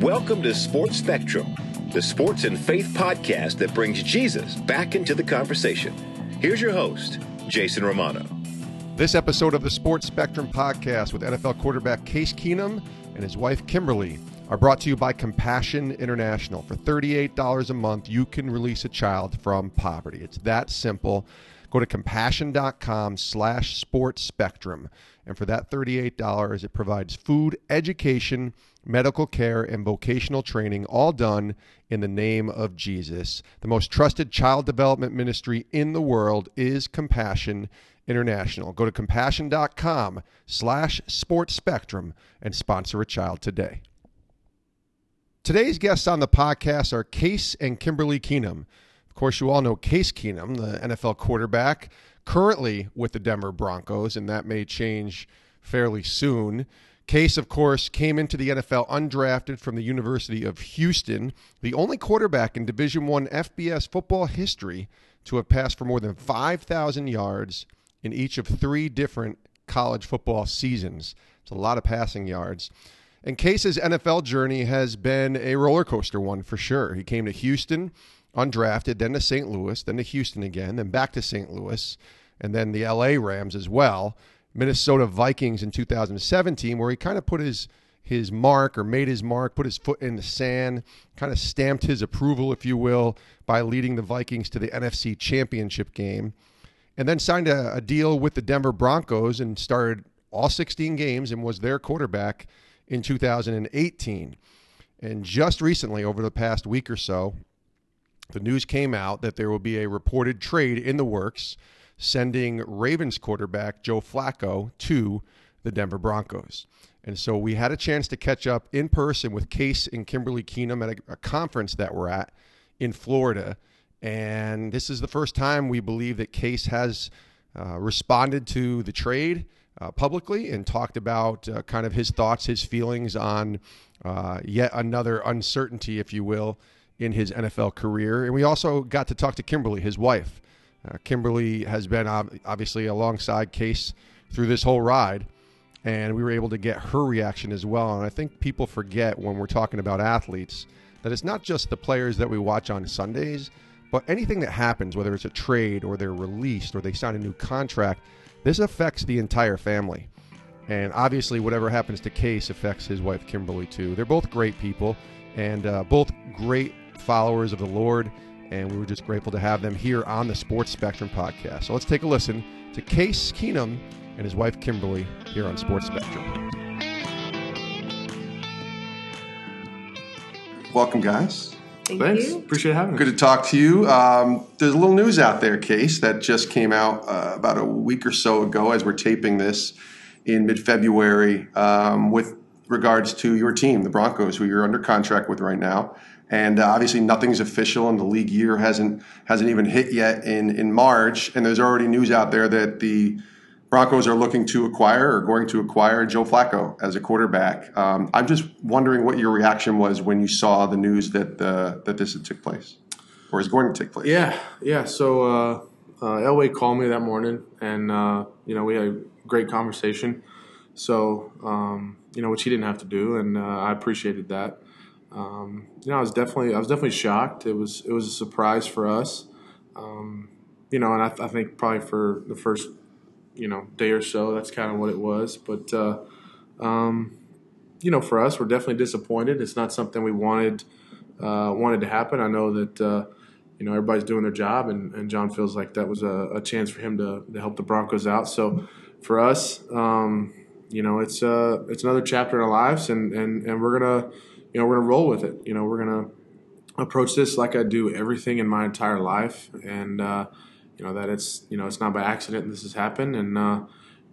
Welcome to Sports Spectrum, the sports and faith podcast that brings Jesus back into the conversation. Here's your host, Jason Romano. This episode of the Sports Spectrum podcast with NFL quarterback Case Keenum and his wife Kimberly are brought to you by Compassion International. For $38 a month, you can release a child from poverty. It's that simple. Go to compassion.com slash sports spectrum. And for that $38, it provides food, education, medical care, and vocational training, all done in the name of Jesus. The most trusted child development ministry in the world is Compassion International. Go to compassion.com slash sports spectrum and sponsor a child today. Today's guests on the podcast are Case and Kimberly Keenum. Of course, you all know Case Keenum, the NFL quarterback, currently with the Denver Broncos, and that may change fairly soon. Case, of course, came into the NFL undrafted from the University of Houston, the only quarterback in Division One FBS football history to have passed for more than 5,000 yards in each of three different college football seasons. It's a lot of passing yards. And Case's NFL journey has been a roller coaster one for sure. He came to Houston undrafted, then to St. Louis, then to Houston again, then back to St. Louis, and then the LA Rams as well. Minnesota Vikings in 2017, where he kind of put his his mark or made his mark, put his foot in the sand, kind of stamped his approval, if you will, by leading the Vikings to the NFC Championship game, and then signed a, a deal with the Denver Broncos and started all 16 games and was their quarterback in 2018. And just recently, over the past week or so, the news came out that there will be a reported trade in the works sending Ravens quarterback Joe Flacco to the Denver Broncos. And so we had a chance to catch up in person with Case and Kimberly Keenum at a, a conference that we're at in Florida. And this is the first time we believe that Case has uh, responded to the trade uh, publicly and talked about uh, kind of his thoughts, his feelings on uh, yet another uncertainty, if you will, in his NFL career. And we also got to talk to Kimberly, his wife. Uh, Kimberly has been ob- obviously alongside Case through this whole ride, and we were able to get her reaction as well. And I think people forget when we're talking about athletes that it's not just the players that we watch on Sundays, but anything that happens, whether it's a trade or they're released or they sign a new contract, this affects the entire family. And obviously, whatever happens to Case affects his wife, Kimberly, too. They're both great people and uh, both great followers of the Lord, and we were just grateful to have them here on the Sports Spectrum podcast. So let's take a listen to Case Keenum and his wife Kimberly here on Sports Spectrum. Welcome, guys. Thank Thanks. you. Appreciate having me. Good to talk to you. Um, there's a little news out there, Case, that just came out uh, about a week or so ago as we're taping this in mid February um, with regards to your team, the Broncos, who you're under contract with right now. And uh, obviously, nothing's official, and the league year hasn't hasn't even hit yet in in March. And there's already news out there that the Broncos are looking to acquire or going to acquire Joe Flacco as a quarterback. Um, I'm just wondering what your reaction was when you saw the news that uh, that this had took place or is going to take place. Yeah, yeah. So uh, uh, Elway called me that morning, and uh, you know we had a great conversation. So um, you know, which he didn't have to do, and uh, I appreciated that. Um, you know, I was definitely I was definitely shocked. It was it was a surprise for us. Um, you know, and I, I think probably for the first you know day or so, that's kind of what it was. But uh, um, you know, for us, we're definitely disappointed. It's not something we wanted uh, wanted to happen. I know that uh, you know everybody's doing their job, and, and John feels like that was a, a chance for him to, to help the Broncos out. So for us, um, you know, it's uh, it's another chapter in our lives, and, and, and we're gonna you know we're gonna roll with it. You know, we're gonna approach this like I do everything in my entire life, and uh, you know that it's you know it's not by accident this has happened, and uh,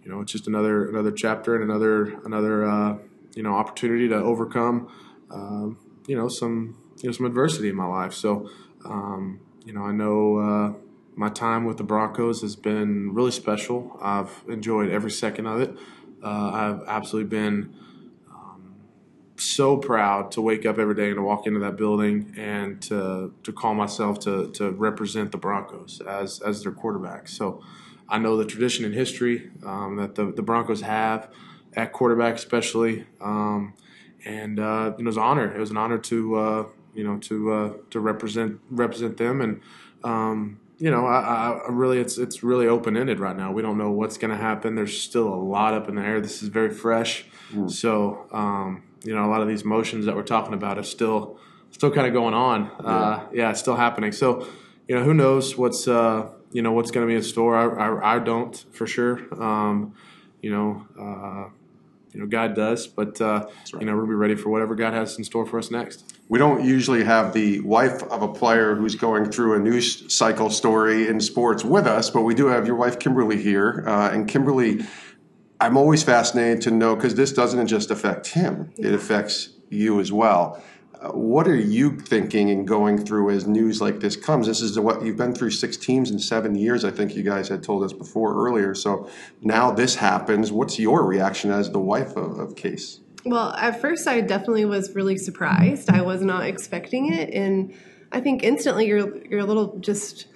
you know it's just another another chapter and another another uh, you know opportunity to overcome um, you know some you know some adversity in my life. So um, you know I know uh, my time with the Broncos has been really special. I've enjoyed every second of it. Uh, I've absolutely been so proud to wake up every day and to walk into that building and to to call myself to to represent the Broncos as as their quarterback. So I know the tradition and history um, that the, the Broncos have at quarterback, especially. Um, and uh, it was an honor. It was an honor to uh, you know to uh, to represent represent them, and um, you know I, I, really it's it's really open ended right now. We don't know what's going to happen. There's still a lot up in the air. This is very fresh, mm. so um, you know a lot of these motions that we're talking about are still still kind of going on. Yeah. Uh, yeah, it's still happening. So you know who knows what's uh, you know what's going to be in store. I, I, I don't for sure. Um, you know uh, you know God does. But uh, right. you know we'll be ready for whatever God has in store for us next. We don't usually have the wife of a player who's going through a news cycle story in sports with us, but we do have your wife Kimberly here, uh, and Kimberly. I'm always fascinated to know because this doesn't just affect him; it affects you as well uh, what are you thinking and going through as news like this comes? This is what you've been through six teams in seven years. I think you guys had told us before earlier. So now this happens. What's your reaction as the wife of, of Case? Well, at first, I definitely was really surprised. I was not expecting it, and I think instantly you're you're a little just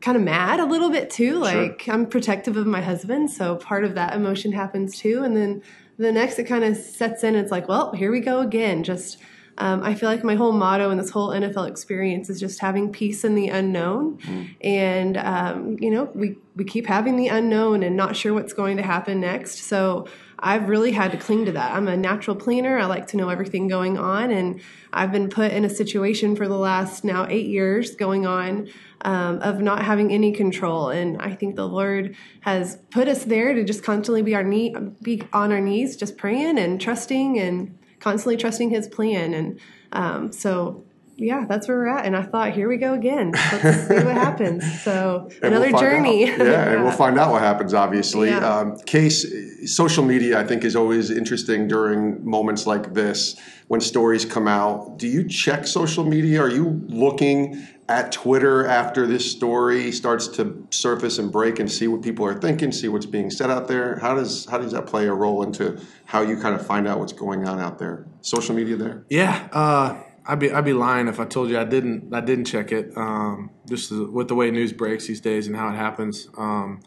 kind of mad a little bit too. Like sure. I'm protective of my husband, so part of that emotion happens too. And then the next, it kind of sets in. It's like, well, here we go again. Just um, I feel like my whole motto in this whole NFL experience is just having peace in the unknown. Mm. And, um, you know, we, we keep having the unknown and not sure what's going to happen next. So I've really had to cling to that. I'm a natural planner. I like to know everything going on. And I've been put in a situation for the last now eight years going on um, of not having any control. And I think the Lord has put us there to just constantly be our knee, be on our knees, just praying and trusting and constantly trusting his plan. And um, so, yeah, that's where we're at. And I thought, here we go again. Let's see what happens. So another we'll journey. yeah, yeah, and we'll find out what happens. Obviously, yeah. um, case social media, I think, is always interesting during moments like this when stories come out. Do you check social media? Are you looking at Twitter after this story starts to surface and break and see what people are thinking, see what's being said out there? How does how does that play a role into how you kind of find out what's going on out there? Social media there? Yeah, uh, I'd be I'd be lying if I told you I didn't I didn't check it. Um, just with the way news breaks these days and how it happens. Um,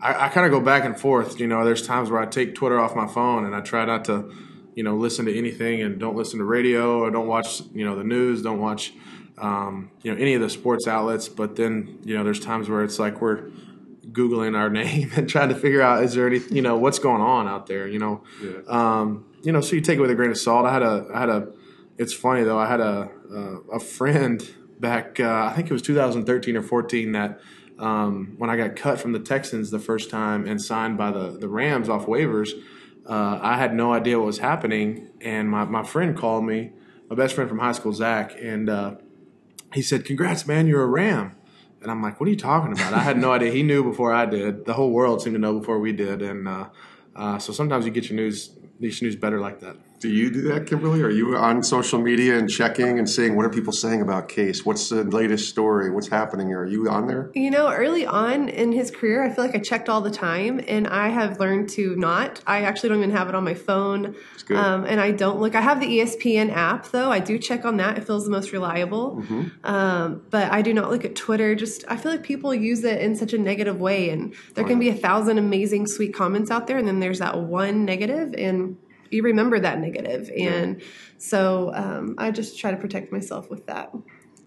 I, I kind of go back and forth. You know, there's times where I take Twitter off my phone and I try not to, you know, listen to anything and don't listen to radio or don't watch you know the news, don't watch um, you know any of the sports outlets. But then you know there's times where it's like we're googling our name and trying to figure out is there any you know what's going on out there. You know, yeah. um, you know. So you take it with a grain of salt. I had a I had a. It's funny though. I had a a, a friend back. Uh, I think it was 2013 or 14 that. Um, when I got cut from the Texans the first time and signed by the, the Rams off waivers, uh, I had no idea what was happening. And my, my friend called me, my best friend from high school, Zach, and uh, he said, "Congrats, man! You're a Ram." And I'm like, "What are you talking about?" I had no idea. He knew before I did. The whole world seemed to know before we did. And uh, uh, so sometimes you get your news, your news better like that. Do you do that, Kimberly? Are you on social media and checking and seeing what are people saying about Case? What's the latest story? What's happening here? Are you on there? You know, early on in his career, I feel like I checked all the time, and I have learned to not. I actually don't even have it on my phone, um, and I don't look. I have the ESPN app though. I do check on that. It feels the most reliable, mm-hmm. um, but I do not look at Twitter. Just I feel like people use it in such a negative way, and there oh, can yeah. be a thousand amazing, sweet comments out there, and then there's that one negative, and you remember that negative. and yeah. so um, I just try to protect myself with that.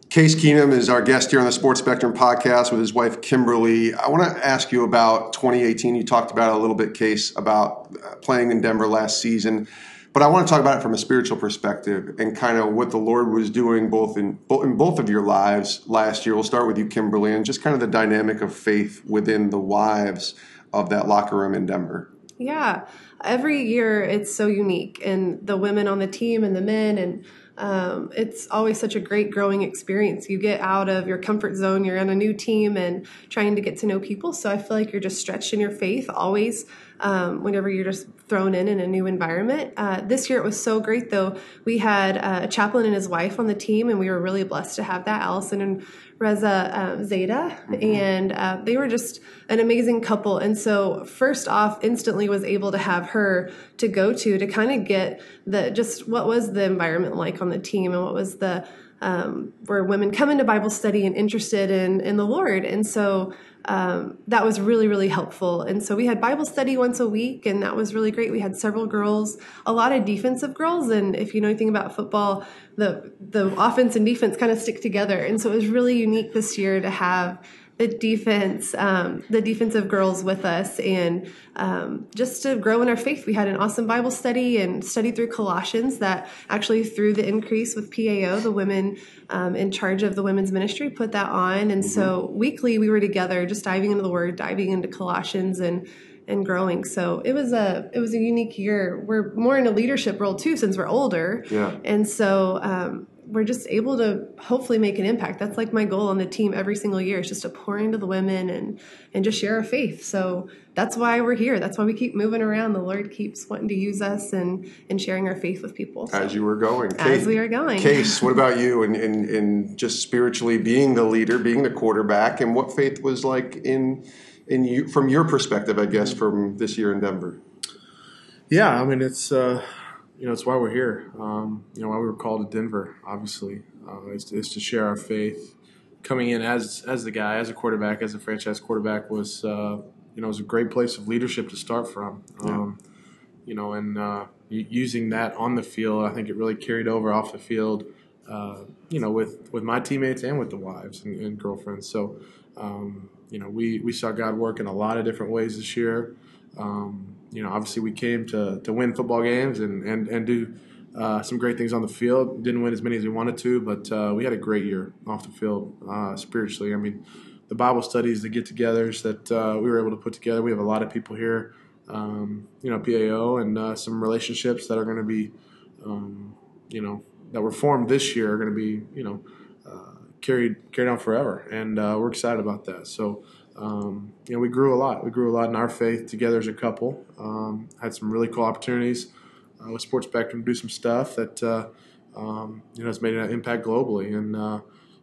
Case Keenum is our guest here on the Sports Spectrum podcast with his wife Kimberly. I want to ask you about 2018. You talked about it a little bit, Case, about uh, playing in Denver last season. But I want to talk about it from a spiritual perspective and kind of what the Lord was doing both in in both of your lives last year. We'll start with you, Kimberly, and just kind of the dynamic of faith within the wives of that locker room in Denver. Yeah every year it's so unique and the women on the team and the men and um, it's always such a great growing experience. You get out of your comfort zone, you're on a new team and trying to get to know people. So I feel like you're just stretched in your faith always um, whenever you're just thrown in in a new environment. Uh, this year it was so great though. We had uh, a chaplain and his wife on the team, and we were really blessed to have that. Allison and Reza uh, Zeta, mm-hmm. and uh, they were just an amazing couple. And so, first off, instantly was able to have her to go to to kind of get the just what was the environment like on the team and what was the um, where women come into Bible study and interested in in the Lord, and so um, that was really really helpful. And so we had Bible study once a week, and that was really great. We had several girls, a lot of defensive girls, and if you know anything about football, the the offense and defense kind of stick together, and so it was really unique this year to have the defense, um, the defensive girls with us, and um, just to grow in our faith. We had an awesome Bible study and studied through Colossians. That actually, through the increase with PAO, the women um, in charge of the women's ministry put that on, and mm-hmm. so weekly we were together, just diving into the Word, diving into Colossians, and and growing. So it was a it was a unique year. We're more in a leadership role too, since we're older. Yeah. And so um, we're just able to hopefully make an impact. That's like my goal on the team every single year is just to pour into the women and and just share our faith. So that's why we're here. That's why we keep moving around. The Lord keeps wanting to use us and and sharing our faith with people. So, as you were going, as we were going. Case, what about you? And in, in, in just spiritually being the leader, being the quarterback, and what faith was like in in you from your perspective, I guess, from this year in Denver. Yeah, I mean it's. Uh, you know, it's why we're here. Um, you know, why we were called to Denver, obviously, uh, is, is, to share our faith. Coming in as as the guy, as a quarterback, as a franchise quarterback, was uh, you know was a great place of leadership to start from. Um, yeah. You know, and uh, using that on the field, I think it really carried over off the field. Uh, you know, with with my teammates and with the wives and, and girlfriends. So, um, you know, we we saw God work in a lot of different ways this year. Um, you know, obviously we came to, to win football games and, and, and do uh, some great things on the field. Didn't win as many as we wanted to, but uh, we had a great year off the field uh, spiritually. I mean, the Bible studies, the get togethers that uh, we were able to put together. We have a lot of people here, um, you know, PAO, and uh, some relationships that are going to be, um, you know, that were formed this year are going to be, you know, uh, carried carried on forever. And we're excited about that. So, um, you know, we grew a lot. We grew a lot in our faith together as a couple. Um, had some really cool opportunities uh, with Sports Spectrum to do some stuff that uh, um, you know has made an impact globally, and uh,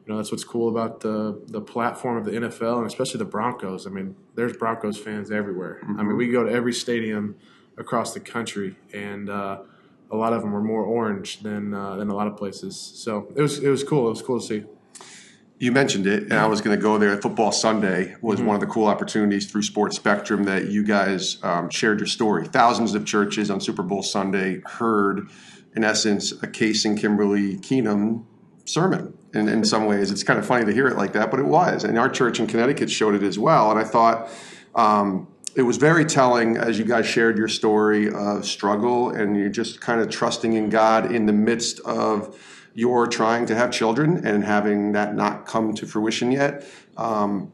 you know that's what's cool about the the platform of the NFL and especially the Broncos. I mean, there's Broncos fans everywhere. Mm-hmm. I mean, we go to every stadium across the country, and uh, a lot of them are more orange than uh, than a lot of places. So it was it was cool. It was cool to see. You mentioned it, and I was going to go there. Football Sunday was mm-hmm. one of the cool opportunities through Sports Spectrum that you guys um, shared your story. Thousands of churches on Super Bowl Sunday heard, in essence, a Case and Kimberly Keenum sermon. And in some ways, it's kind of funny to hear it like that, but it was. And our church in Connecticut showed it as well. And I thought um, it was very telling as you guys shared your story of struggle and you're just kind of trusting in God in the midst of you're trying to have children and having that not come to fruition yet. Um,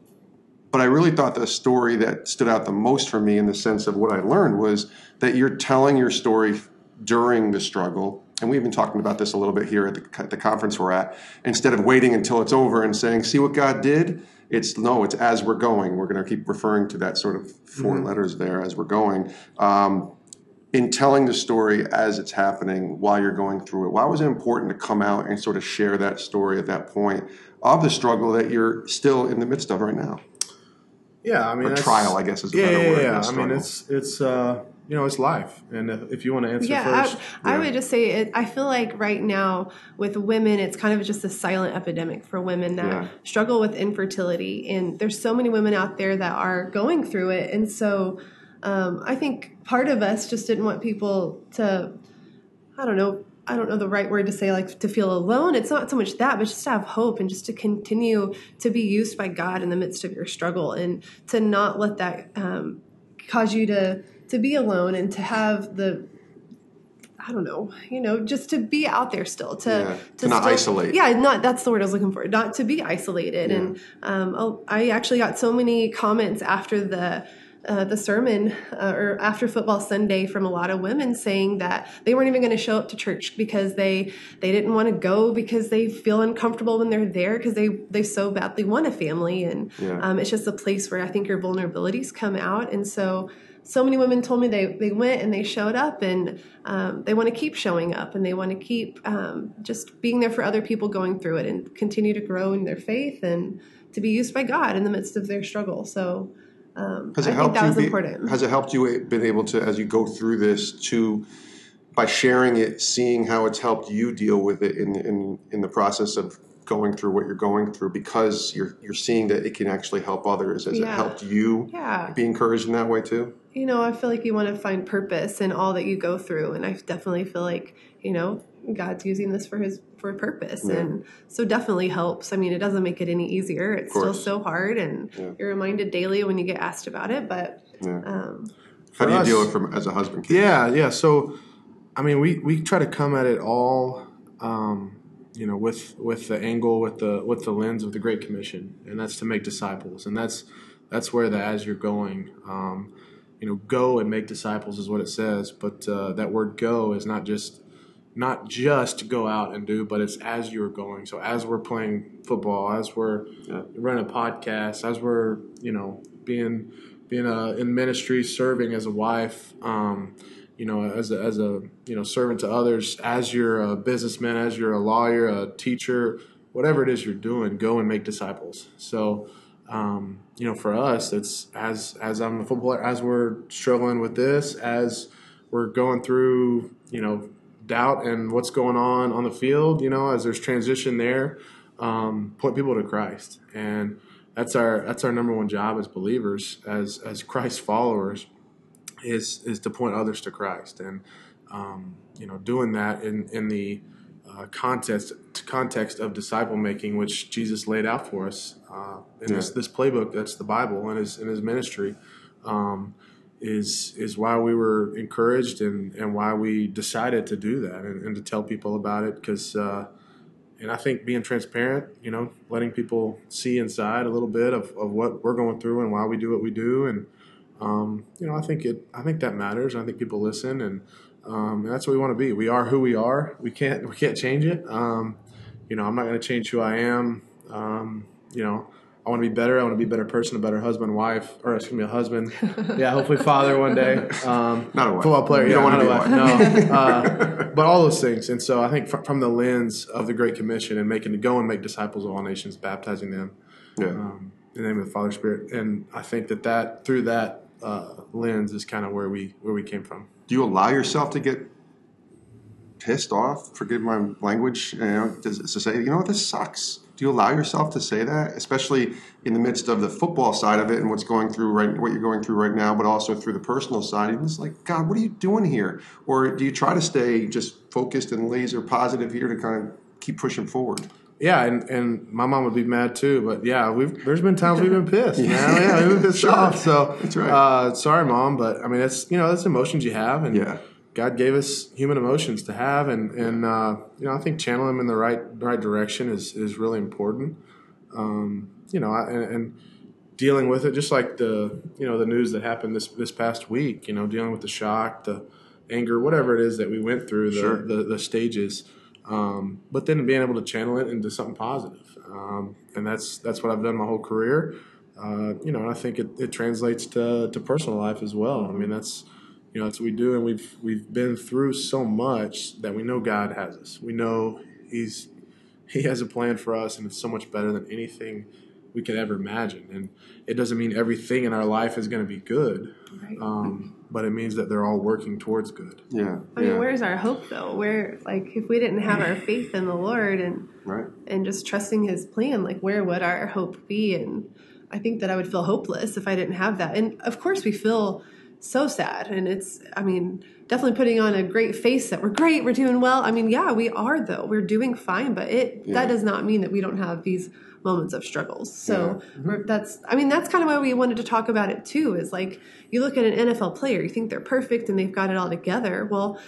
but I really thought the story that stood out the most for me in the sense of what I learned was that you're telling your story during the struggle. And we've been talking about this a little bit here at the, at the conference we're at. Instead of waiting until it's over and saying, see what God did, it's no, it's as we're going. We're going to keep referring to that sort of 4 mm-hmm. letters there as we're going. Um, in telling the story as it's happening while you're going through it? Why was it important to come out and sort of share that story at that point of the struggle that you're still in the midst of right now? Yeah, I mean, or trial, I guess is a yeah, better yeah, word. Yeah, I mean, it's it's uh, you know, it's life, and if, if you want to answer yeah, first, I, yeah. I would just say it, I feel like right now with women, it's kind of just a silent epidemic for women that yeah. struggle with infertility, and there's so many women out there that are going through it, and so um, I think part of us just didn't want people to, I don't know, I don't know the right word to say, like to feel alone. It's not so much that, but just to have hope and just to continue to be used by God in the midst of your struggle and to not let that um, cause you to to be alone and to have the I don't know, you know, just to be out there still, to yeah, to, to, not still, isolate. Yeah, not that's the word I was looking for. Not to be isolated. Yeah. And um, oh, I actually got so many comments after the uh, the sermon uh, or after football Sunday from a lot of women saying that they weren't even going to show up to church because they they didn't want to go because they feel uncomfortable when they're there because they they so badly want a family and yeah. um, it's just a place where I think your vulnerabilities come out and so so many women told me they, they went and they showed up and um, they want to keep showing up and they want to keep um, just being there for other people going through it and continue to grow in their faith and to be used by God in the midst of their struggle. So um, has it I helped you be, important. Has it helped you been able to, as you go through this, to by sharing it, seeing how it's helped you deal with it in in in the process of going through what you're going through because you're you're seeing that it can actually help others. Has it Yeah. helped you Yeah. be encouraged in that way too? you know, I feel like you want to find purpose in all that you go through, and I definitely feel like you know God's using this for His for a purpose, Yeah. and so definitely helps. I mean, it doesn't make it any easier. It's still so hard, and Yeah. you're reminded daily when you get asked about it. But Yeah. um, How do you us- deal with it from as a husband? Yeah, yeah. So, I mean, we, we try to come at it all, um, you know, with with the angle, with the with the lens of the Great Commission, and that's to make disciples, and that's that's where the as you're going, um, you know, go and make disciples is what it says. But uh, that word go is not just not just go out and do, but it's as you're going. So as we're playing football, as we're Yeah. running a podcast, as we're you know being being uh, in ministry, serving as a wife, um, you know, as a, as a you know servant to others, as you're a businessman, as you're a lawyer, a teacher, whatever it is you're doing, go and make disciples. So. Um, you know, for us, it's as as I'm a footballer, as we're struggling with this, as we're going through, you know, doubt and what's going on on the field, you know, as there's transition there, um, point people to Christ, and that's our that's our number one job as believers, as as Christ followers, is is to point others to Christ, and um, you know, doing that in in the uh, context context of disciple making, which Jesus laid out for us uh, in this this playbook that's the Bible and his in his ministry. Um, is is why we were encouraged and, and why we decided to do that and, and to tell people about it because uh, and I think being transparent, you know, letting people see inside a little bit of, of what we're going through and why we do what we do and um, you know I think it I think that matters I think people listen and, um, and that's what we want to be. We are who we are. We can't we can't change it. Um, you know I'm not going to change who I am. Um, you know I want to be better I want to be a better person a better husband wife or excuse me a husband yeah hopefully father one day um, Not a wife. football player You don't wanna not be a a wife. no uh, but all those things and so I think fr- from the lens of the Great Commission and making to go and make disciples of all nations baptizing them Yeah. um, in the name of the Father Spirit and I think that that through that uh, lens is kind of where we where we came from Do you allow yourself to get pissed off? Forgive my language. You know, to, to say, you know what, this sucks. Do you allow yourself to say that, especially in the midst of the football side of it and what's going through right, what you're going through right now, but also through the personal side? You're like, God, what are you doing here? Or do you try to stay just focused and laser positive here to kind of keep pushing forward? Yeah, and, and my mom would be mad too, but yeah, we've there's been times we've been pissed. man. yeah, we've been pissed Sure. off. So That's right. Uh, sorry, mom, but I mean, it's you know, that's emotions you have, and Yeah. God gave us human emotions to have, and and uh, you know, I think channeling them in the right right direction is is really important. Um, you know, I- and, and dealing with it, just like the you know the news that happened this this past week. You know, dealing with the shock, the anger, whatever it is that we went through, the Sure. the, the stages. Um, but then being able to channel it into something positive, um, and that's that's what I've done my whole career. Uh, you know, and I think it, it translates to, to personal life as well. I mean, that's you know that's what we do, and we've we've been through so much that we know God has us. We know He's He has a plan for us, and it's so much better than anything we could ever imagine. And it doesn't mean everything in our life is going to be good, Right. um, but it means that they're all working towards good. Yeah. I mean, yeah. where's our hope though? Where like if we didn't have our faith in the Lord and right. and just trusting His plan, like where would our hope be? And I think that I would feel hopeless if I didn't have that. And of course, we feel so sad, and it's I mean definitely putting on a great face that we're great, we're doing well. I mean, yeah, we are though. We're doing fine, but it Yeah. that does not mean that we don't have these moments of struggles. So Mm-hmm. that's I mean that's kind of why we wanted to talk about it too. Is like you look at an NFL player, you think they're perfect and they've got it all together. Well,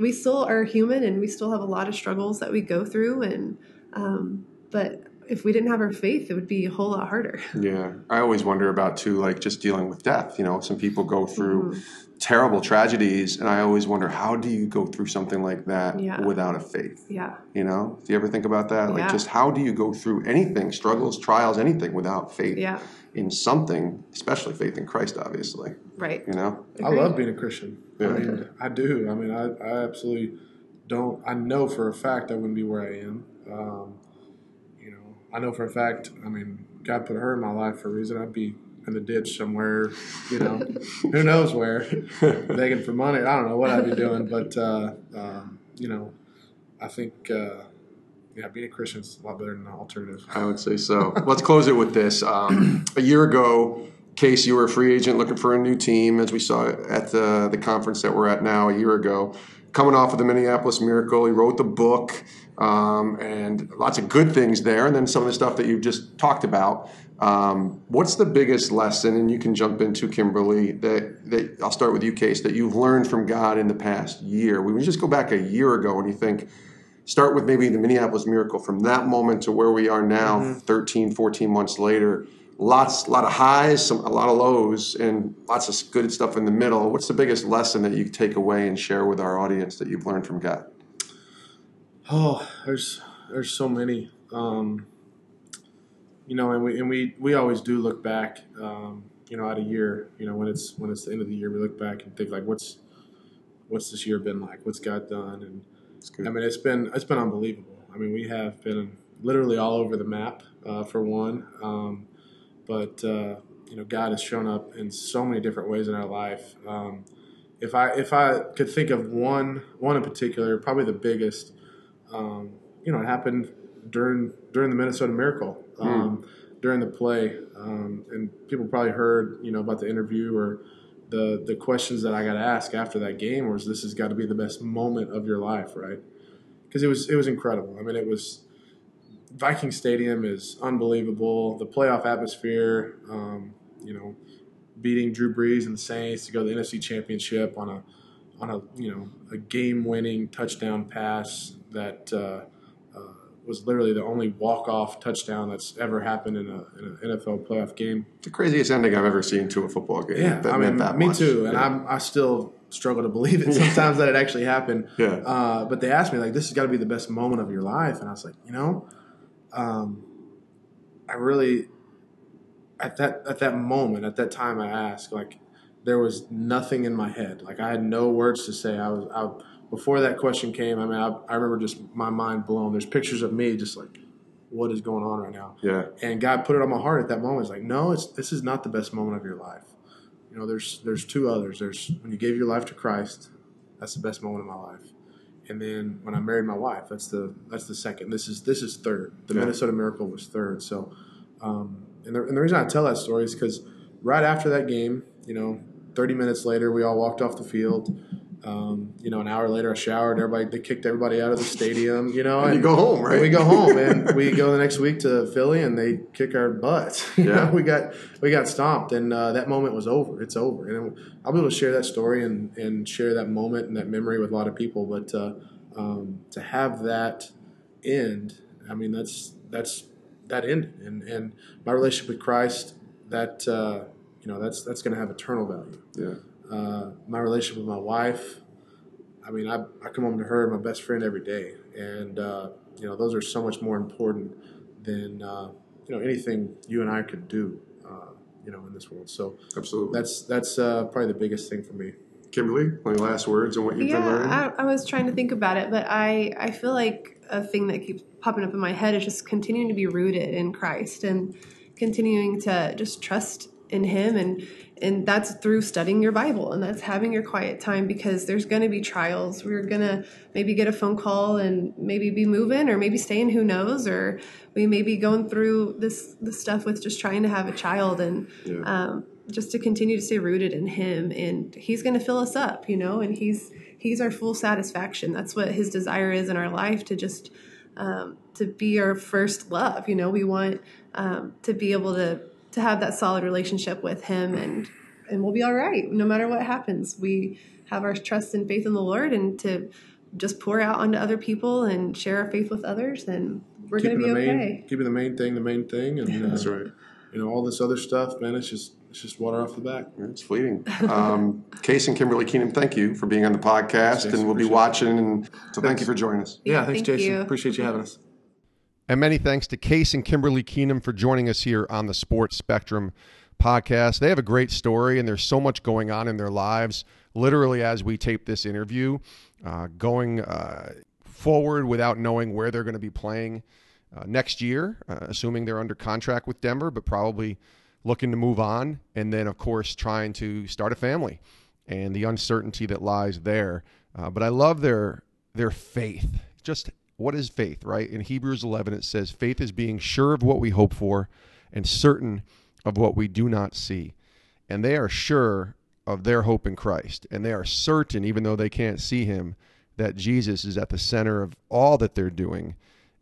we still are human and we still have a lot of struggles that we go through and um, but if we didn't have our faith it would be a whole lot harder Yeah, I always wonder about too, like just dealing with death. You know, some people go through terrible tragedies, and I always wonder how do you go through something like that Yeah. without a faith? yeah You know, do you ever think about that? Like, Yeah. just how do you go through anything, struggles, trials, anything, without faith yeah in something, especially faith in Christ, obviously. right You know, I love being a Christian. I mean, I do. I mean, I, I absolutely don't. I know for a fact I wouldn't be where I am. Um, you know, I know for a fact. I mean, God put her in my life for a reason. I'd be in the ditch somewhere, you know, who knows where, begging for money. I don't know what I'd be doing, but uh, um, you know, I think uh, yeah, being a Christian is a lot better than an alternative. I would say so. Let's close it with this. Um, a year ago, Case, you were a free agent looking for a new team, as we saw at the the conference that we're at now a year ago. Coming off of the Minneapolis Miracle, he wrote the book, um, and lots of good things there, and then some of the stuff that you've just talked about. Um, what's the biggest lesson, and you can jump into Kimberly, that, that I'll start with you, Case, that you've learned from God in the past year? We just go back a year ago and you think, start with maybe the Minneapolis Miracle from that moment to where we are now, mm-hmm. 13, 14 months later lots, a lot of highs, some, a lot of lows, and lots of good stuff in the middle. What's the biggest lesson that you take away and share with our audience that you've learned from God? Oh, there's there's so many. Um, you know, and we and we we always do look back. Um, you know, at a year. You know, when it's when it's the end of the year, we look back and think like, what's what's this year been like? What's God done? And I mean, it's been it's been unbelievable. I mean, we have been literally all over the map uh, for one. Um, but uh, you know, God has shown up in so many different ways in our life. Um, if I if I could think of one one in particular, probably the biggest, um, you know, it happened during during the Minnesota Miracle um, mm. during the play, um, and people probably heard you know about the interview or the the questions that I got asked after that game was this has got to be the best moment of your life, right? Because it was it was incredible. I mean, it was Viking Stadium is unbelievable. The playoff atmosphere, um, you know, beating Drew Brees and the Saints to go to the NFC Championship on a on a you know a game-winning touchdown pass that uh, uh, was literally the only walk-off touchdown that's ever happened in, a, in an NFL playoff game. The craziest ending I've ever seen to a football game. Yeah, I mean, me much. too, and yeah. I'm, I still struggle to believe it sometimes that it actually happened. Yeah. Uh, but they asked me like, "This has got to be the best moment of your life," and I was like, you know um, I really at that at that moment at that time I asked like there was nothing in my head like I had no words to say I was I, before that question came I mean I, I remember just my mind blown there's pictures of me just like what is going on right now yeah and God put it on my heart at that moment it's like no it's this is not the best moment of your life you know there's there's two others there's when you gave your life to Christ that's the best moment of my life and then when I married my wife, that's the that's the second. This is this is third. The yeah. Minnesota Miracle was third. So, um, and, the, and the reason I tell that story is because right after that game, you know, 30 minutes later, we all walked off the field. Um, you know, an hour later, I showered. Everybody, they kicked everybody out of the stadium. You know, and, and you go home, right? we go home, and we go the next week to Philly, and they kick our butts. yeah, know, we got we got stomped, and uh, that moment was over. It's over, and I'll be able to share that story and and share that moment and that memory with a lot of people. But uh, um, to have that end, I mean, that's that's that ended, and and my relationship with Christ, that uh, you know, that's that's going to have eternal value. Yeah uh, my relationship with my wife. I mean, I, I come home to her, my best friend, every day, and uh, you know those are so much more important than uh, you know anything you and I could do, uh, you know, in this world. So absolutely, that's that's uh, probably the biggest thing for me. Kimberly, any last words on what you've yeah, been learning? I, I was trying to think about it, but I I feel like a thing that keeps popping up in my head is just continuing to be rooted in Christ and continuing to just trust in Him and and that's through studying your Bible and that's having your quiet time because there's going to be trials. We're going to maybe get a phone call and maybe be moving or maybe staying, who knows, or we may be going through this, this stuff with just trying to have a child and yeah. um, just to continue to stay rooted in him and he's going to fill us up, you know, and he's, he's our full satisfaction. That's what his desire is in our life to just, um, to be our first love. You know, we want um, to be able to to have that solid relationship with him and and we'll be all right no matter what happens we have our trust and faith in the lord and to just pour out onto other people and share our faith with others then we're going to be main, okay keeping the main thing the main thing and uh, that's right you know all this other stuff man it's just it's just water off the back. It's fleeting. Um, Case and Kimberly Keenum, thank you for being on the podcast, Jason, and we'll be watching. And so, thank you for joining us. Yeah, thanks, thank Jason. You. Appreciate you having us. And many thanks to Case and Kimberly Keenum for joining us here on the Sports Spectrum podcast. They have a great story, and there's so much going on in their lives. Literally, as we tape this interview, uh, going uh, forward without knowing where they're going to be playing uh, next year, uh, assuming they're under contract with Denver, but probably looking to move on, and then, of course, trying to start a family and the uncertainty that lies there. Uh, but I love their their faith. Just what is faith, right? In Hebrews 11, it says, "Faith is being sure of what we hope for, and certain of what we do not see." And they are sure of their hope in Christ, and they are certain, even though they can't see Him, that Jesus is at the center of all that they're doing.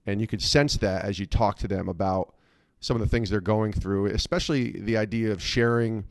And you could sense that as you talk to them about some of the things they're going through, especially the idea of sharing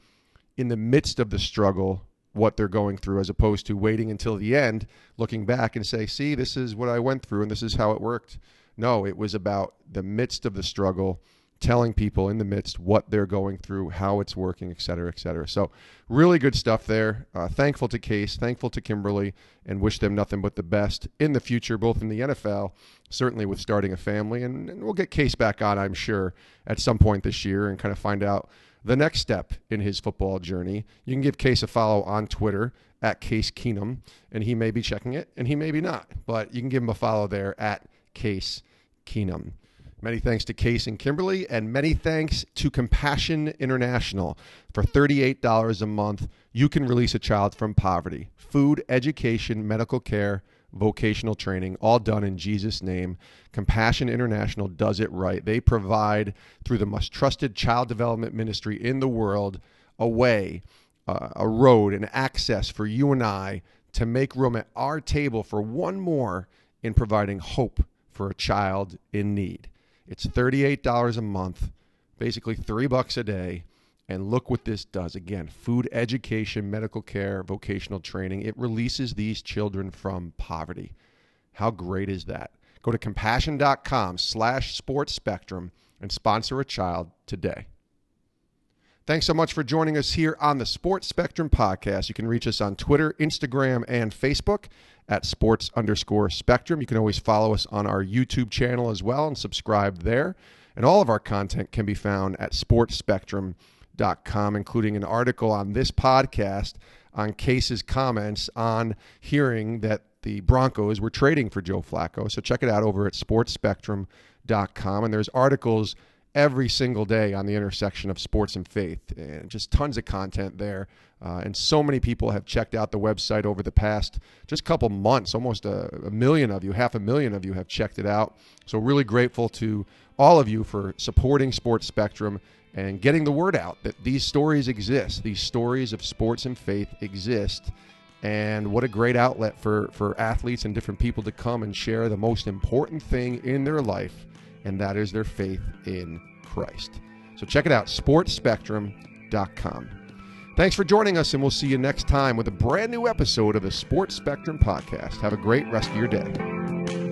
in the midst of the struggle what they're going through as opposed to waiting until the end looking back and say see this is what i went through and this is how it worked. No it was about the midst of the struggle telling people in the midst what they're going through how it's working et cetera et cetera. So really good stuff there. Uh, thankful to case thankful to kimberly and wish them nothing but the best in the future both in the nfl certainly with starting a family. And, and we'll get case back on i'm sure at some point this year and kind of find out the next step in his football journey. You can give Case a follow on Twitter at Case Keenum, and he may be checking it and he may be not, but you can give him a follow there at Case Keenum. Many thanks to Case and Kimberly, and many thanks to Compassion International. For $38 a month, you can release a child from poverty. Food, education, medical care, vocational training, all done in Jesus' name. Compassion International does it right. They provide, through the most trusted child development ministry in the world, a way, uh, a road, an access for you and I to make room at our table for one more in providing hope for a child in need. It's $38 a month, basically three bucks a day and look what this does. Again, food education, medical care, vocational training. It releases these children from poverty. How great is that? Go to compassion.com slash sports spectrum and sponsor a child today. Thanks so much for joining us here on the Sports Spectrum podcast. You can reach us on Twitter, Instagram, and Facebook at sports underscore spectrum. You can always follow us on our YouTube channel as well and subscribe there. And all of our content can be found at Sports Spectrum com, including an article on this podcast on Case's comments on hearing that the Broncos were trading for Joe Flacco. So check it out over at sportsspectrum.com. And there's articles every single day on the intersection of sports and faith, and just tons of content there. Uh, and so many people have checked out the website over the past just couple months. Almost a, a million of you, half a million of you have checked it out. So really grateful to all of you for supporting Sports Spectrum and getting the word out that these stories exist. These stories of sports and faith exist. And what a great outlet for, for athletes and different people to come and share the most important thing in their life, and that is their faith in Christ. So check it out, sportsspectrum.com. Thanks for joining us, and we'll see you next time with a brand new episode of the Sports Spectrum Podcast. Have a great rest of your day.